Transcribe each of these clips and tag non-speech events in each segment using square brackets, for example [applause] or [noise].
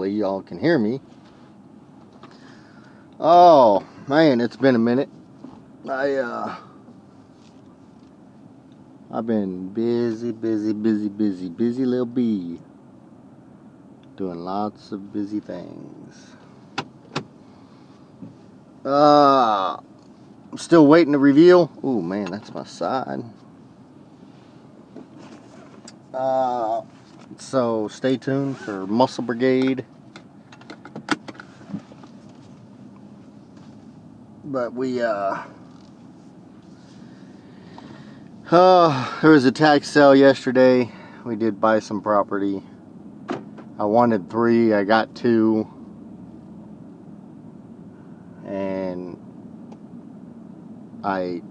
Hopefully, y'all can hear me. Oh, man, it's been a minute. I, uh, I've been busy, busy, busy, busy, busy little bee. Doing lots of busy things. Uh, I'm still waiting to reveal. Oh man, that's my side. Uh, so stay tuned for Muscle Brigade. But we, uh, uh, there was a tax sale yesterday. We did buy some property. I wanted three, I got two. And I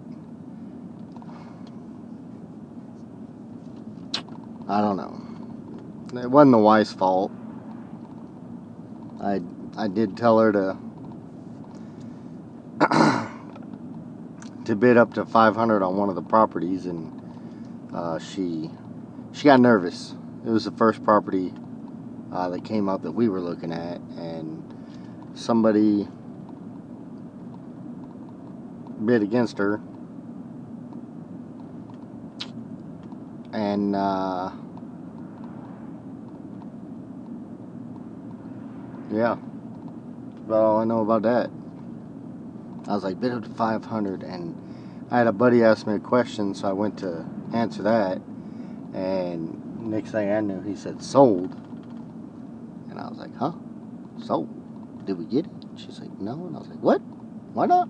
I don't know. It wasn't the wife's fault. I I did tell her to [clears throat] to bid up to 500 on one of the properties and uh, she she got nervous. It was the first property uh, that came up that we were looking at and somebody bid against her and uh, yeah. About all I know about that. I was like bid up to 500 and I had a buddy ask me a question so I went to answer that. And next thing I knew he said sold. And I was like huh? Sold? Did we get it? She's like no. And I was like what? Why not?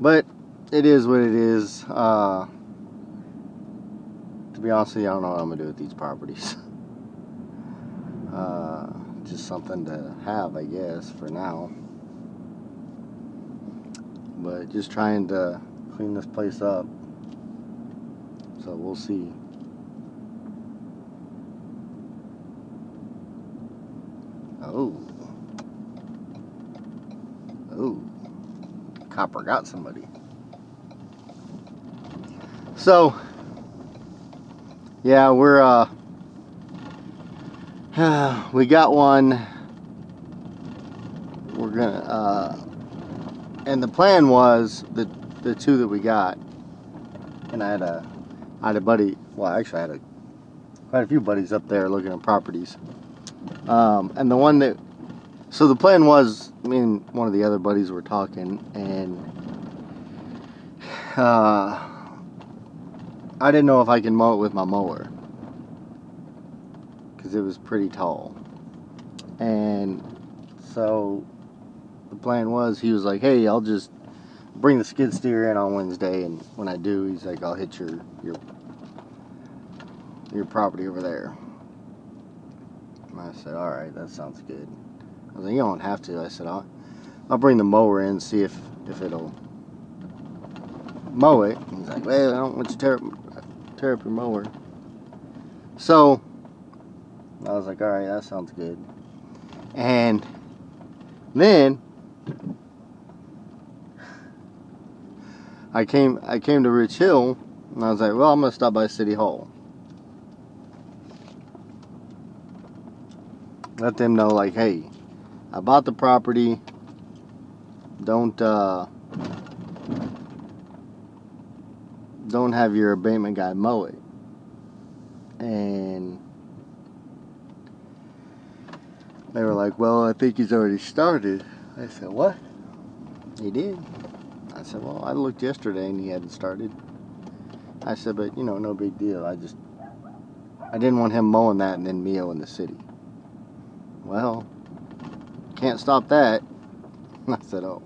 But it is what it is. Uh, to be honest with you, I don't know what I'm to do with these properties. [laughs] Uh, just something to have, I guess, for now. But just trying to clean this place up. So we'll see. Oh. Oh copper got somebody. So, yeah, we're, uh, [sighs] we got one. We're gonna, uh, and the plan was the, the two that we got, and I had a, I had a buddy, well, actually I had a, quite a few buddies up there looking at properties. Um, and the one that so the plan was, me and one of the other buddies were talking, and [sighs] uh, I didn't know if I can mow it with my mower because it was pretty tall. And so the plan was, he was like, "Hey, I'll just bring the skid steer in on Wednesday, and when I do, he's like, I'll hit your your your property over there." And I said, "All right, that sounds good." I was like, you don't have to. I said, I'll, I'll bring the mower in, see if, if it'll mow it. He's like, well, I don't want you to tear up, tear up your mower. So, I was like, all right, that sounds good. And then, I came, I came to Rich Hill, and I was like, well, I'm to stop by City Hall. Let them know, like, hey, I bought the property. Don't uh, don't have your abatement guy mow it. And they were like, "Well, I think he's already started." I said, "What?" He did. I said, "Well, I looked yesterday and he hadn't started." I said, "But you know, no big deal. I just I didn't want him mowing that and then Mio in the city." Well, can't stop that. [laughs] I said, oh,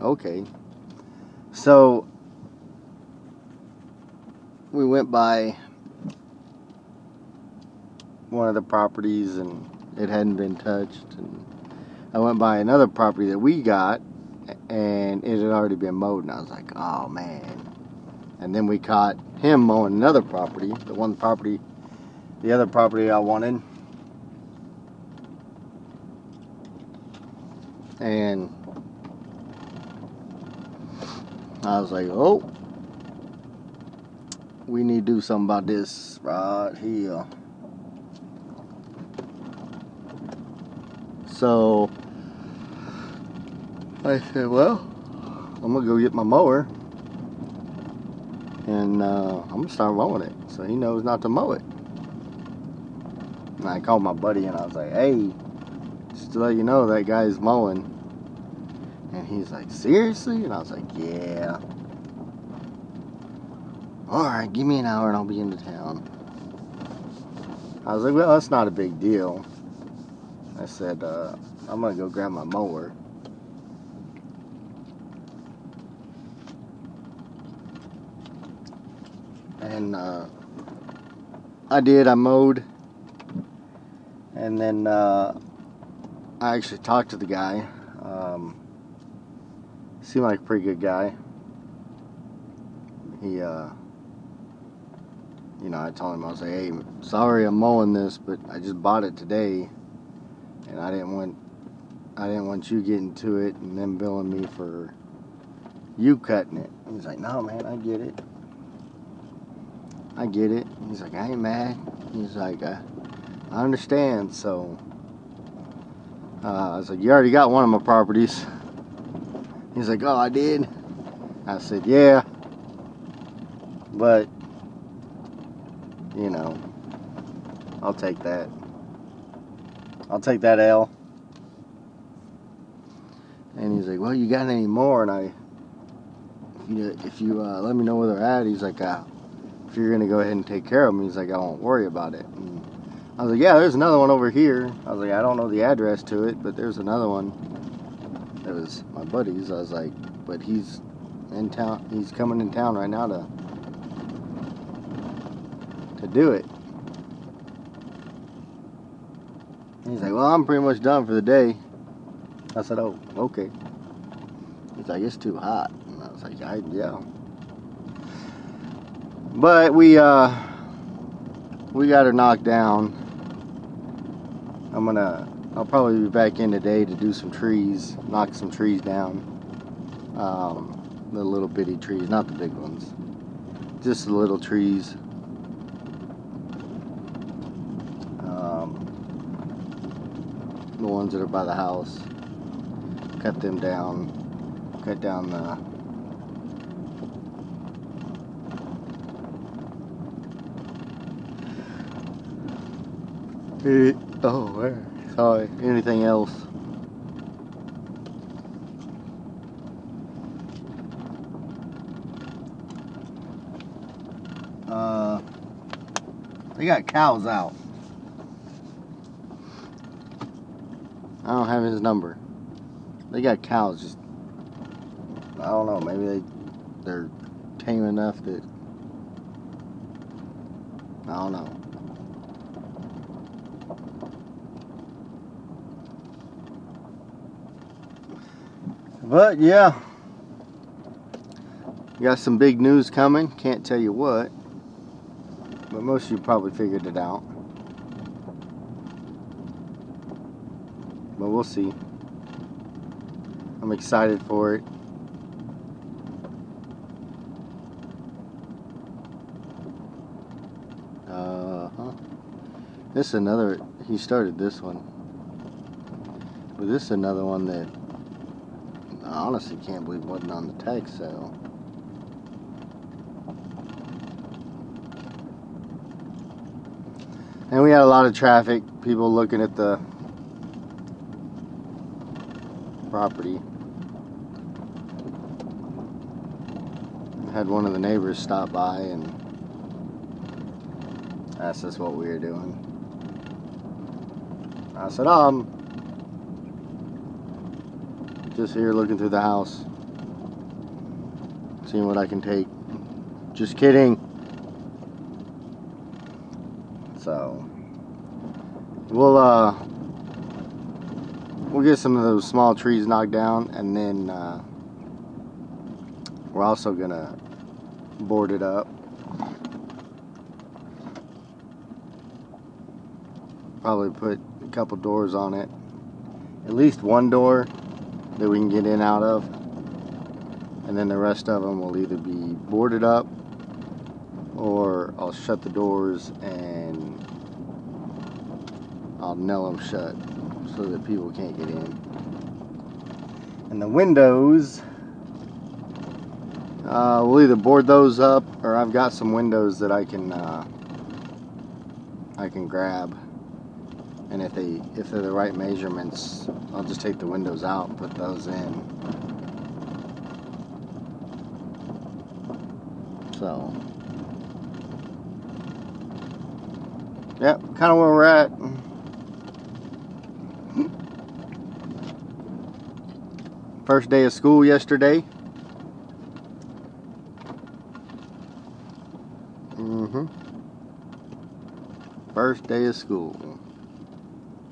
okay. So we went by one of the properties and it hadn't been touched. And I went by another property that we got and it had already been mowed. And I was like, oh man. And then we caught him mowing another property, the one property, the other property I wanted. And I was like, oh, we need to do something about this right here. So I said, well, I'm gonna go get my mower and uh, I'm gonna start mowing it so he knows not to mow it. And I called my buddy and I was like, hey, just to let you know that guy's mowing. And he's like, seriously? And I was like, yeah. Alright, give me an hour and I'll be into town. I was like, well, that's not a big deal. I said, uh, I'm gonna go grab my mower. And uh, I did, I mowed. And then uh, I actually talked to the guy. Um, seemed like a pretty good guy. He, uh, you know, I told him, I was like, hey, sorry I'm mowing this, but I just bought it today. And I didn't want, I didn't want you getting to it and then billing me for you cutting it. He's like, no, man, I get it. I get it. He's like, I ain't mad. He's like, I, I understand. So, uh, I was like, you already got one of my properties. He's like, oh, I did. I said, yeah. But, you know, I'll take that. I'll take that L. And he's like, well, you got any more? And I, if you, if you uh, let me know where they're at, he's like, uh, if you're going to go ahead and take care of them, he's like, I won't worry about it. And I was like, yeah, there's another one over here. I was like, I don't know the address to it, but there's another one. It was my buddy's. I was like, but he's in town. He's coming in town right now to to do it. He's like, well, I'm pretty much done for the day. I said, oh, okay. He's like, it's too hot. And I was like, I, yeah. But we, uh, we got her knocked down. I'm gonna, I'll probably be back in today to do some trees, knock some trees down. Um, the little bitty trees, not the big ones. Just the little trees. Um, the ones that are by the house. Cut them down. Cut down the Oh, where? Sorry. Anything else? Uh, they got cows out. I don't have his number. They got cows just. I don't know. Maybe they they're tame enough that. I don't know. But yeah, got some big news coming. Can't tell you what, but most of you probably figured it out. But we'll see. I'm excited for it. Uh huh. This is another. He started this one, but this is another one that I honestly can't believe wasn't on the tax sale. And we had a lot of traffic, people looking at the property. Had one of the neighbors stop by and asked us what we were doing. I said, um, just here looking through the house. Seeing what I can take. Just kidding. So we'll uh we'll get some of those small trees knocked down and then uh, we're also gonna board it up. Probably put a couple doors on it. At least one door that we can get in out of. And then the rest of them will either be boarded up or I'll shut the doors and I'll nail them shut so that people can't get in. And the windows, uh, we'll either board those up or I've got some windows that I can uh, I can grab. And if they if they're the right measurements, I'll just take the windows out and put those in. So, yep, kind of where we're at. First day of school yesterday. Mm-hmm. First day of school.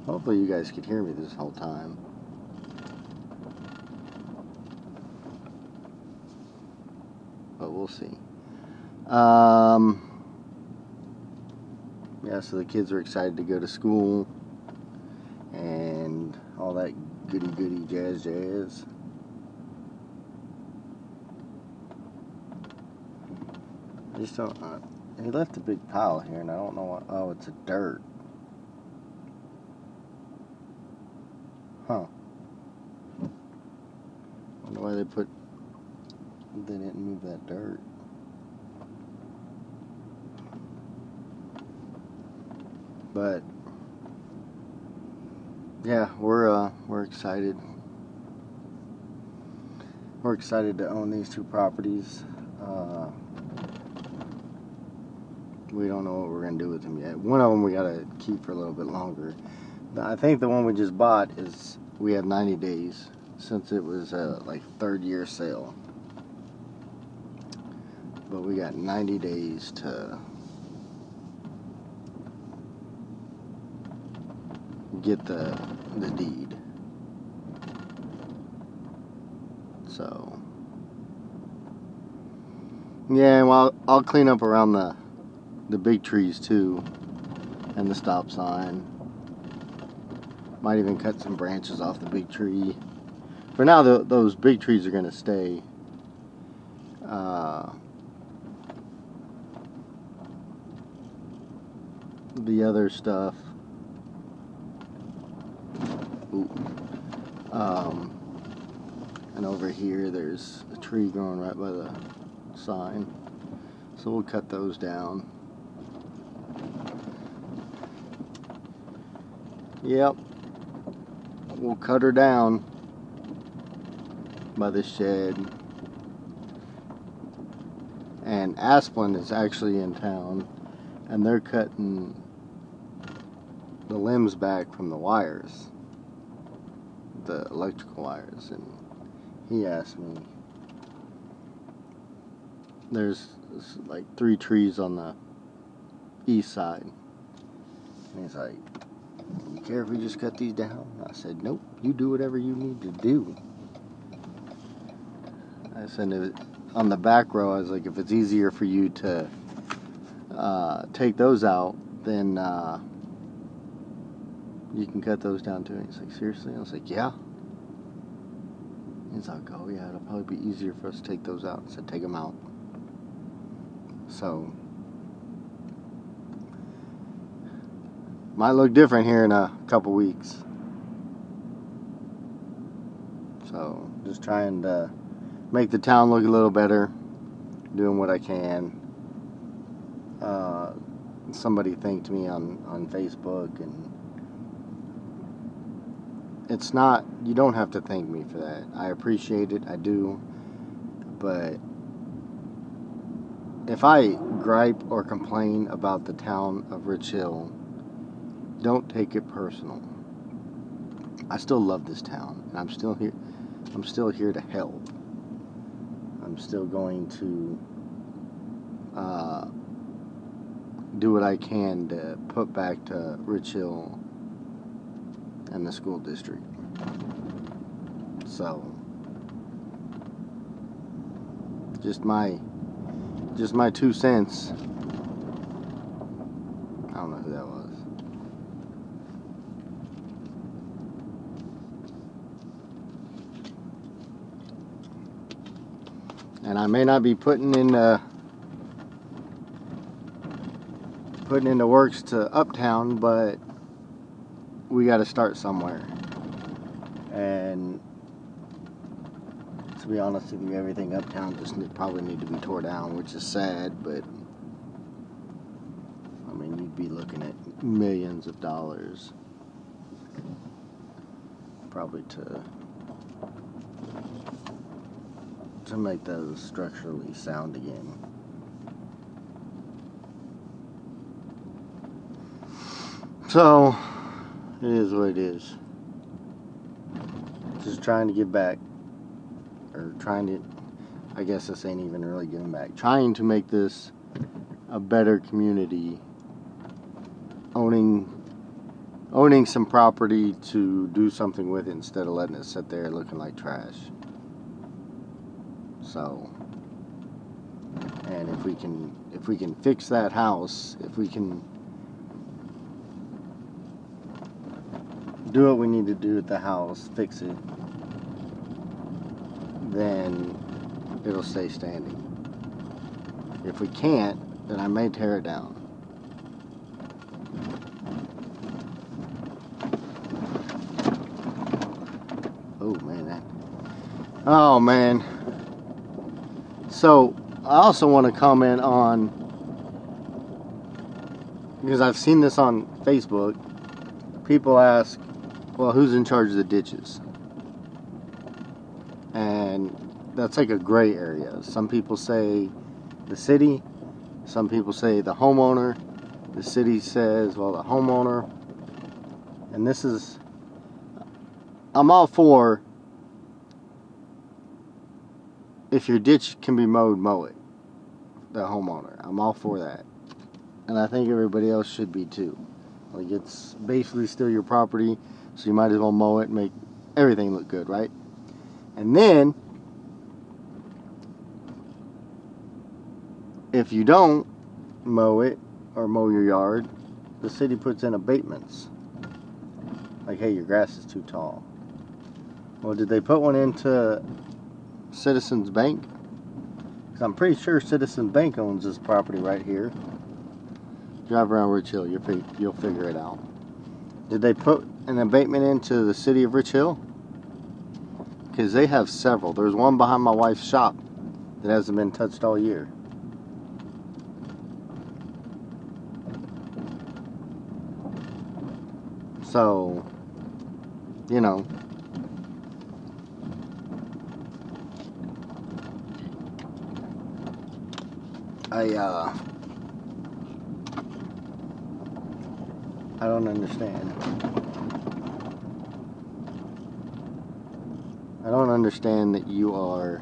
Hopefully you guys could hear me this whole time. But we'll see. Um, yeah, so the kids are excited to go to school and all that goody goody jazz jazz. I just don't. Uh, he left a big pile here, and I don't know what. Oh, it's a dirt. Huh. Wonder why they put. They didn't move that dirt. But yeah, we're uh, we're excited. We're excited to own these two properties. Uh, we don't know what we're gonna do with them yet. One of them we gotta keep for a little bit longer. I think the one we just bought is we have 90 days since it was a like third year sale. But we got 90 days to get the the deed. So yeah, well I'll clean up around the the big trees too and the stop sign. Might even cut some branches off the big tree. For now, the, those big trees are going to stay. Uh, the other stuff Um, and over here there's a tree growing right by the sign. So we'll cut those down. Yep. We'll cut her down by the shed. And Asplund is actually in town and they're cutting the limbs back from the wires the electrical wires and he asked me there's like three trees on the east side and he's like care if we just cut these down I said nope you do whatever you need to do I said on the back row I was like if it's easier for you to uh, take those out then uh, you can cut those down too. He's like, seriously? I was like, yeah. He's like, oh yeah, it'll probably be easier for us to take those out. I said, take them out. So, might look different here in a couple weeks. So, just trying to make the town look a little better, doing what I can. Uh, somebody thanked me on, on Facebook and it's not you don't have to thank me for that i appreciate it i do but if i gripe or complain about the town of rich hill don't take it personal i still love this town and i'm still here i'm still here to help i'm still going to uh, do what i can to put back to rich hill and the school district. So, just my just my two cents. I don't know who that was. And I may not be putting in uh, putting in the works to Uptown, but we got to start somewhere. And to be honest with you, everything uptown just probably need to be tore down, which is sad, but I mean, you'd be looking at millions of dollars probably to to make those structurally sound again. So, it is what it is. Just trying to give back. Or trying to, I guess this ain't even really giving back. Trying to make this a better community. Owning owning some property to do something with it instead of letting it sit there looking like trash. So and if we can if we can fix that house, if we can do what we need to do with the house, fix it, then it'll stay standing. If we can't, then I may tear it down. Oh man, that. Oh man. So I also want to comment on because I've seen this on Facebook. People ask, well, who's in charge of the ditches? And that's like a gray area. Some people say the city, some people say the homeowner. The city says, well, the homeowner. And this is, I'm all for if your ditch can be mowed, mow it. The homeowner. I'm all for that. And I think everybody else should be too. Like it's basically still your property, so you might as well mow it and make everything look good, right? And then if you don't mow it or mow your yard, the city puts in abatements. Like, hey, your grass is too tall. Well, did they put one into Citizens Bank? Because I'm pretty sure Citizens Bank owns this property right here. Drive around Rich Hill, you'll, you'll figure it out. Did they put an abatement into the city of Rich Hill? Because they have several. There's one behind my wife's shop that hasn't been touched all year. So, you know, I, uh, I don't understand. I don't understand that you are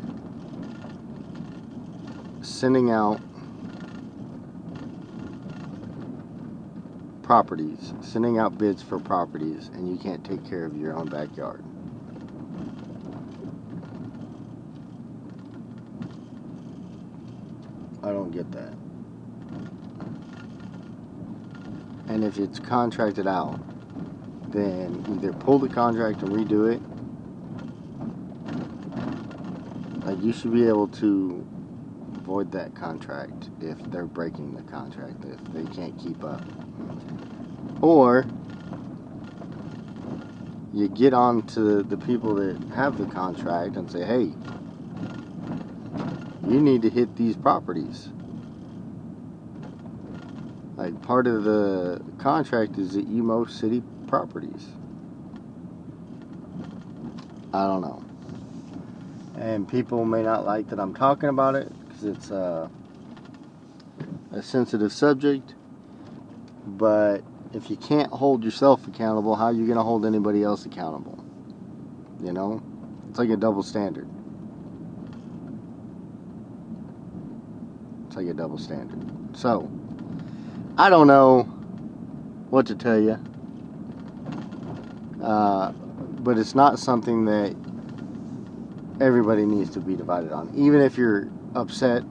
sending out properties, sending out bids for properties, and you can't take care of your own backyard. I don't get that. And if it's contracted out, then either pull the contract and redo it. Like you should be able to void that contract if they're breaking the contract, if they can't keep up. Or you get on to the people that have the contract and say, hey, you need to hit these properties. Part of the contract is that you mow city properties. I don't know. And people may not like that I'm talking about it because it's uh, a sensitive subject. But if you can't hold yourself accountable, how are you going to hold anybody else accountable? You know? It's like a double standard. It's like a double standard. So, I don't know what to tell you. Uh, but it's not something that everybody needs to be divided on. Even if you're upset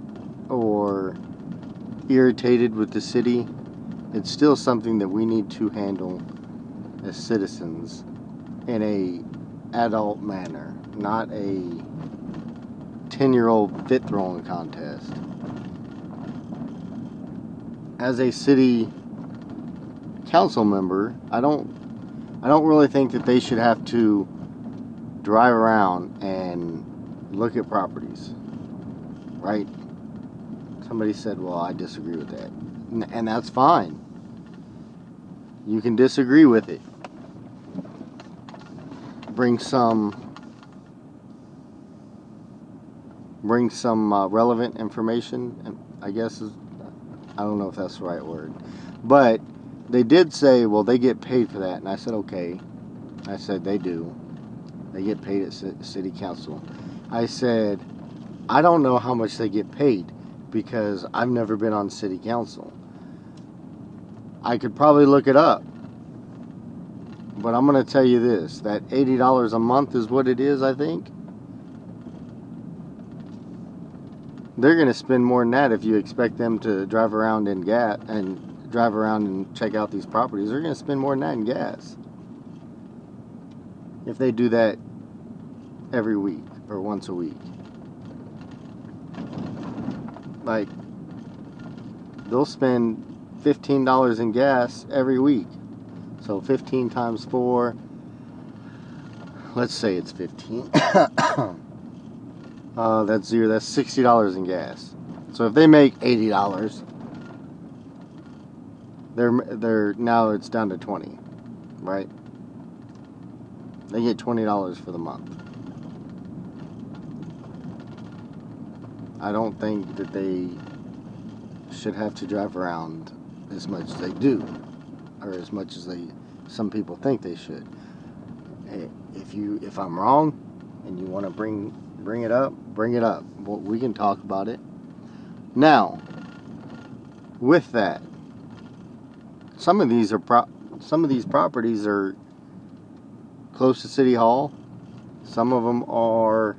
or irritated with the city, it's still something that we need to handle as citizens in a adult manner, not a 10 year old fit throwing contest. As a city council member, I don't I don't really think that they should have to drive around and look at properties. Right? Somebody said, "Well, I disagree with that." And that's fine. You can disagree with it. Bring some bring some uh, relevant information, and I guess is I don't know if that's the right word. But they did say, well, they get paid for that. And I said, okay. I said, they do. They get paid at city council. I said, I don't know how much they get paid because I've never been on city council. I could probably look it up. But I'm going to tell you this that $80 a month is what it is, I think. They're going to spend more than that if you expect them to drive around in gas and drive around and check out these properties. They're going to spend more than that in gas. If they do that every week or once a week. Like, they'll spend $15 in gas every week. So 15 times 4, let's say it's 15. [coughs] [coughs] uh, that's zero, that's $60 in gas. So if they make $80, they're, they're, now it's down to 20, right? They get $20 for the month. I don't think that they should have to drive around as much as they do, or as much as they some people think they should. If you if I'm wrong, and you want to bring bring it up, bring it up. We can talk about it. Now, with that, some of these are pro- some of these properties are close to City Hall. Some of them are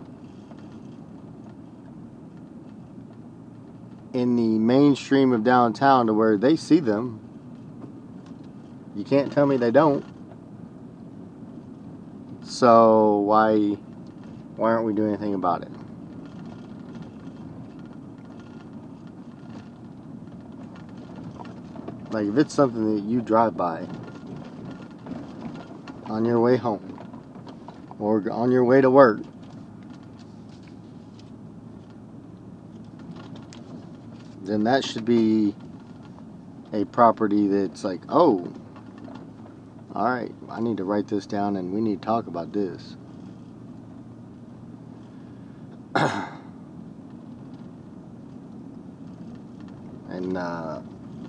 in the mainstream of downtown to where they see them. You can't tell me they don't. So why why aren't we doing anything about it? Like if it's something that you drive by on your way home or on your way to work then that should be a property that's like, oh, all right, I need to write this down and we need to talk about this. [clears throat] and, uh,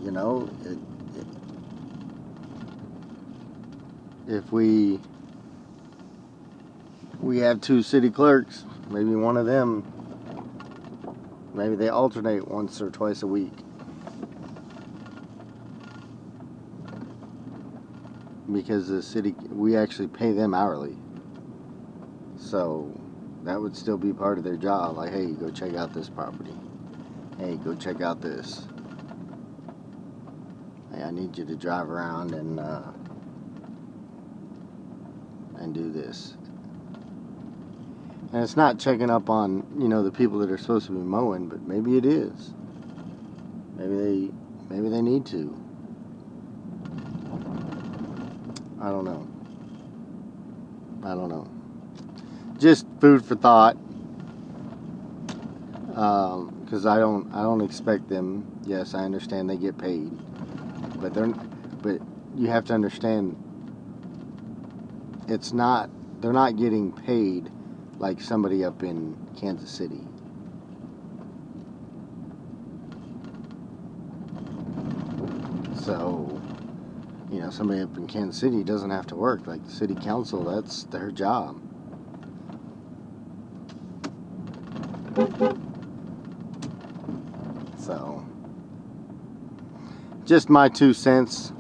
you know, it, it, if we we have two city clerks, maybe one of them Maybe they alternate once or twice a week. Because the city, we actually pay them hourly. So that would still be part of their job. Like, hey, go check out this property. Hey, go check out this. Hey, I need you to drive around and uh, and do this. And it's not checking up on, you know, the people that are supposed to be mowing, but maybe it is. Maybe they maybe they need to. I don't know. I don't know. Just food for thought. Because um, I don't, I don't expect them. Yes, I understand they get paid, but they're, but you have to understand. It's not. They're not getting paid like somebody up in Kansas City. So, you know, somebody up in Kansas City doesn't have to work. Like the city council, that's their job. So, just my two cents.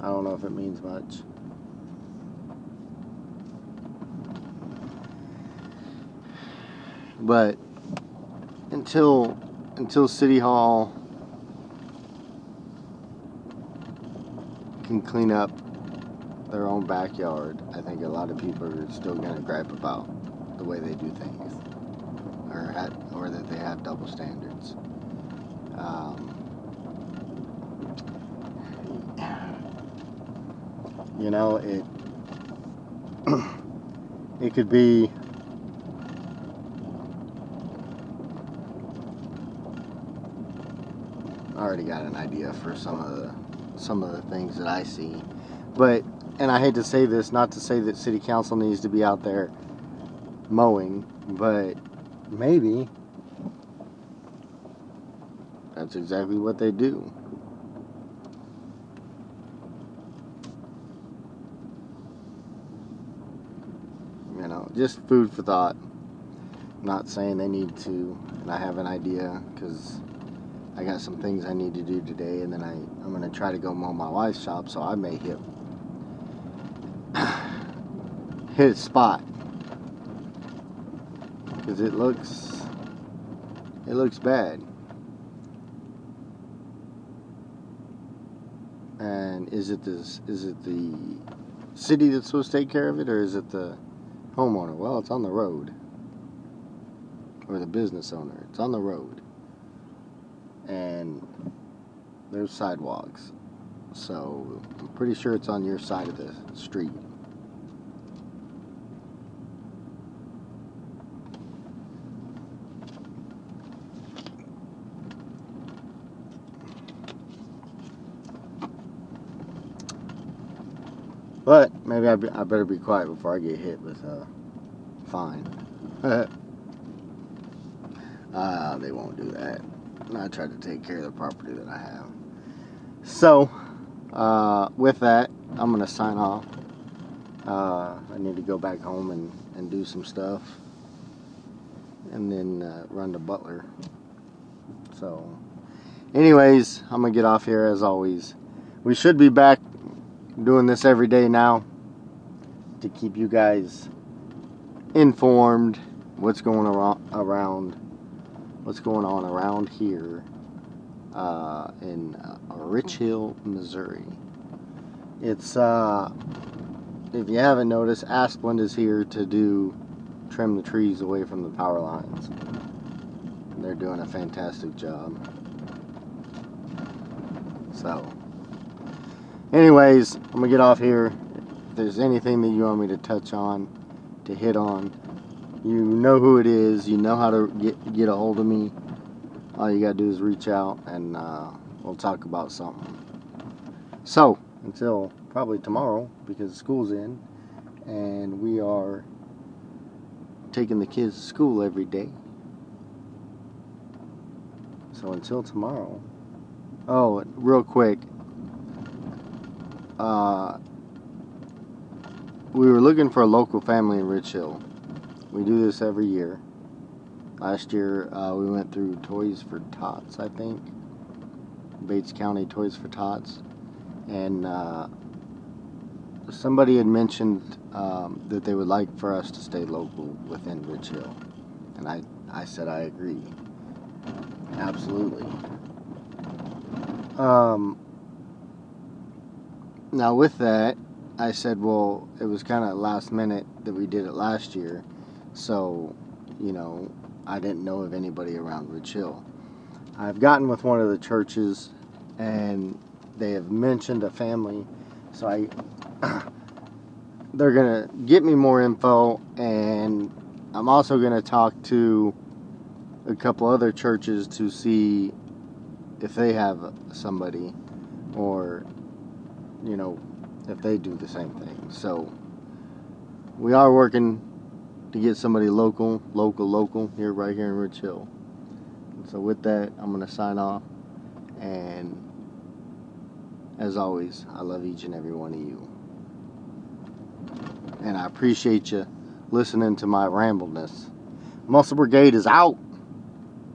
I don't know if it means much. But until until City Hall can clean up their own backyard, I think a lot of people are still going to gripe about the way they do things, or that they have double standards. Um, you know, it [clears throat] it could be I already got an idea for some of the some of the things that I see. But and I hate to say this, not to say that city council needs to be out there mowing, but maybe that's exactly what they do. You know, just food for thought. Not saying they need to, and I have an idea because I got some things I need to do today, and then I, I'm going to try to go mow my wife's shop, so I may hit [sighs] a spot because it looks it looks bad. And is it this is it the city that's supposed to take care of it, or is it the homeowner? Well, it's on the road, or the business owner. It's on the road and there's sidewalks. So I'm pretty sure it's on your side of the street. But maybe I, be, I better be quiet before I get hit with a fine. uh, [laughs] they won't do that. I try to take care of the property that I have. So, uh, with that, I'm going to sign off. Uh, I need to go back home and, and do some stuff. And then uh, run to Butler. So, anyways, I'm going to get off here as always. We should be back doing this every day now to keep you guys informed what's going around what's going on around here uh, in uh, Rich Hill, Missouri. It's, uh, if you haven't noticed, Asplund is here to do trim the trees away from the power lines. They're doing a fantastic job. So, anyways, I'm gonna get off here. If there's anything that you want me to touch on, to hit on, you know who it is. You know how to get, get a hold of me. All you got to do is reach out and uh, we'll talk about something. So, until probably tomorrow because school's in and we are taking the kids to school every day. So until tomorrow. Oh, real quick. Uh, we were looking for a local family in Rich Hill. We do this every year. Last year uh, we went through Toys for Tots, I think. Bates County Toys for Tots. And uh, somebody had mentioned um, that they would like for us to stay local within Rich Hill. And I, I said I agree. Absolutely. Um, now, with that, I said, well, it was kind of last minute that we did it last year. So, you know, I didn't know of anybody around Rich Hill. I've gotten with one of the churches and they have mentioned a family. So I [clears throat] they're to get me more info and I'm also to talk to a couple other churches to see if they have somebody or you know if they do the same thing. So we are working to get somebody local, local, local here, right here in Rich Hill. And so with that, I'm going to sign off. And as always, I love each and every one of you. And I appreciate you listening to my rambleness. Muscle Brigade is out.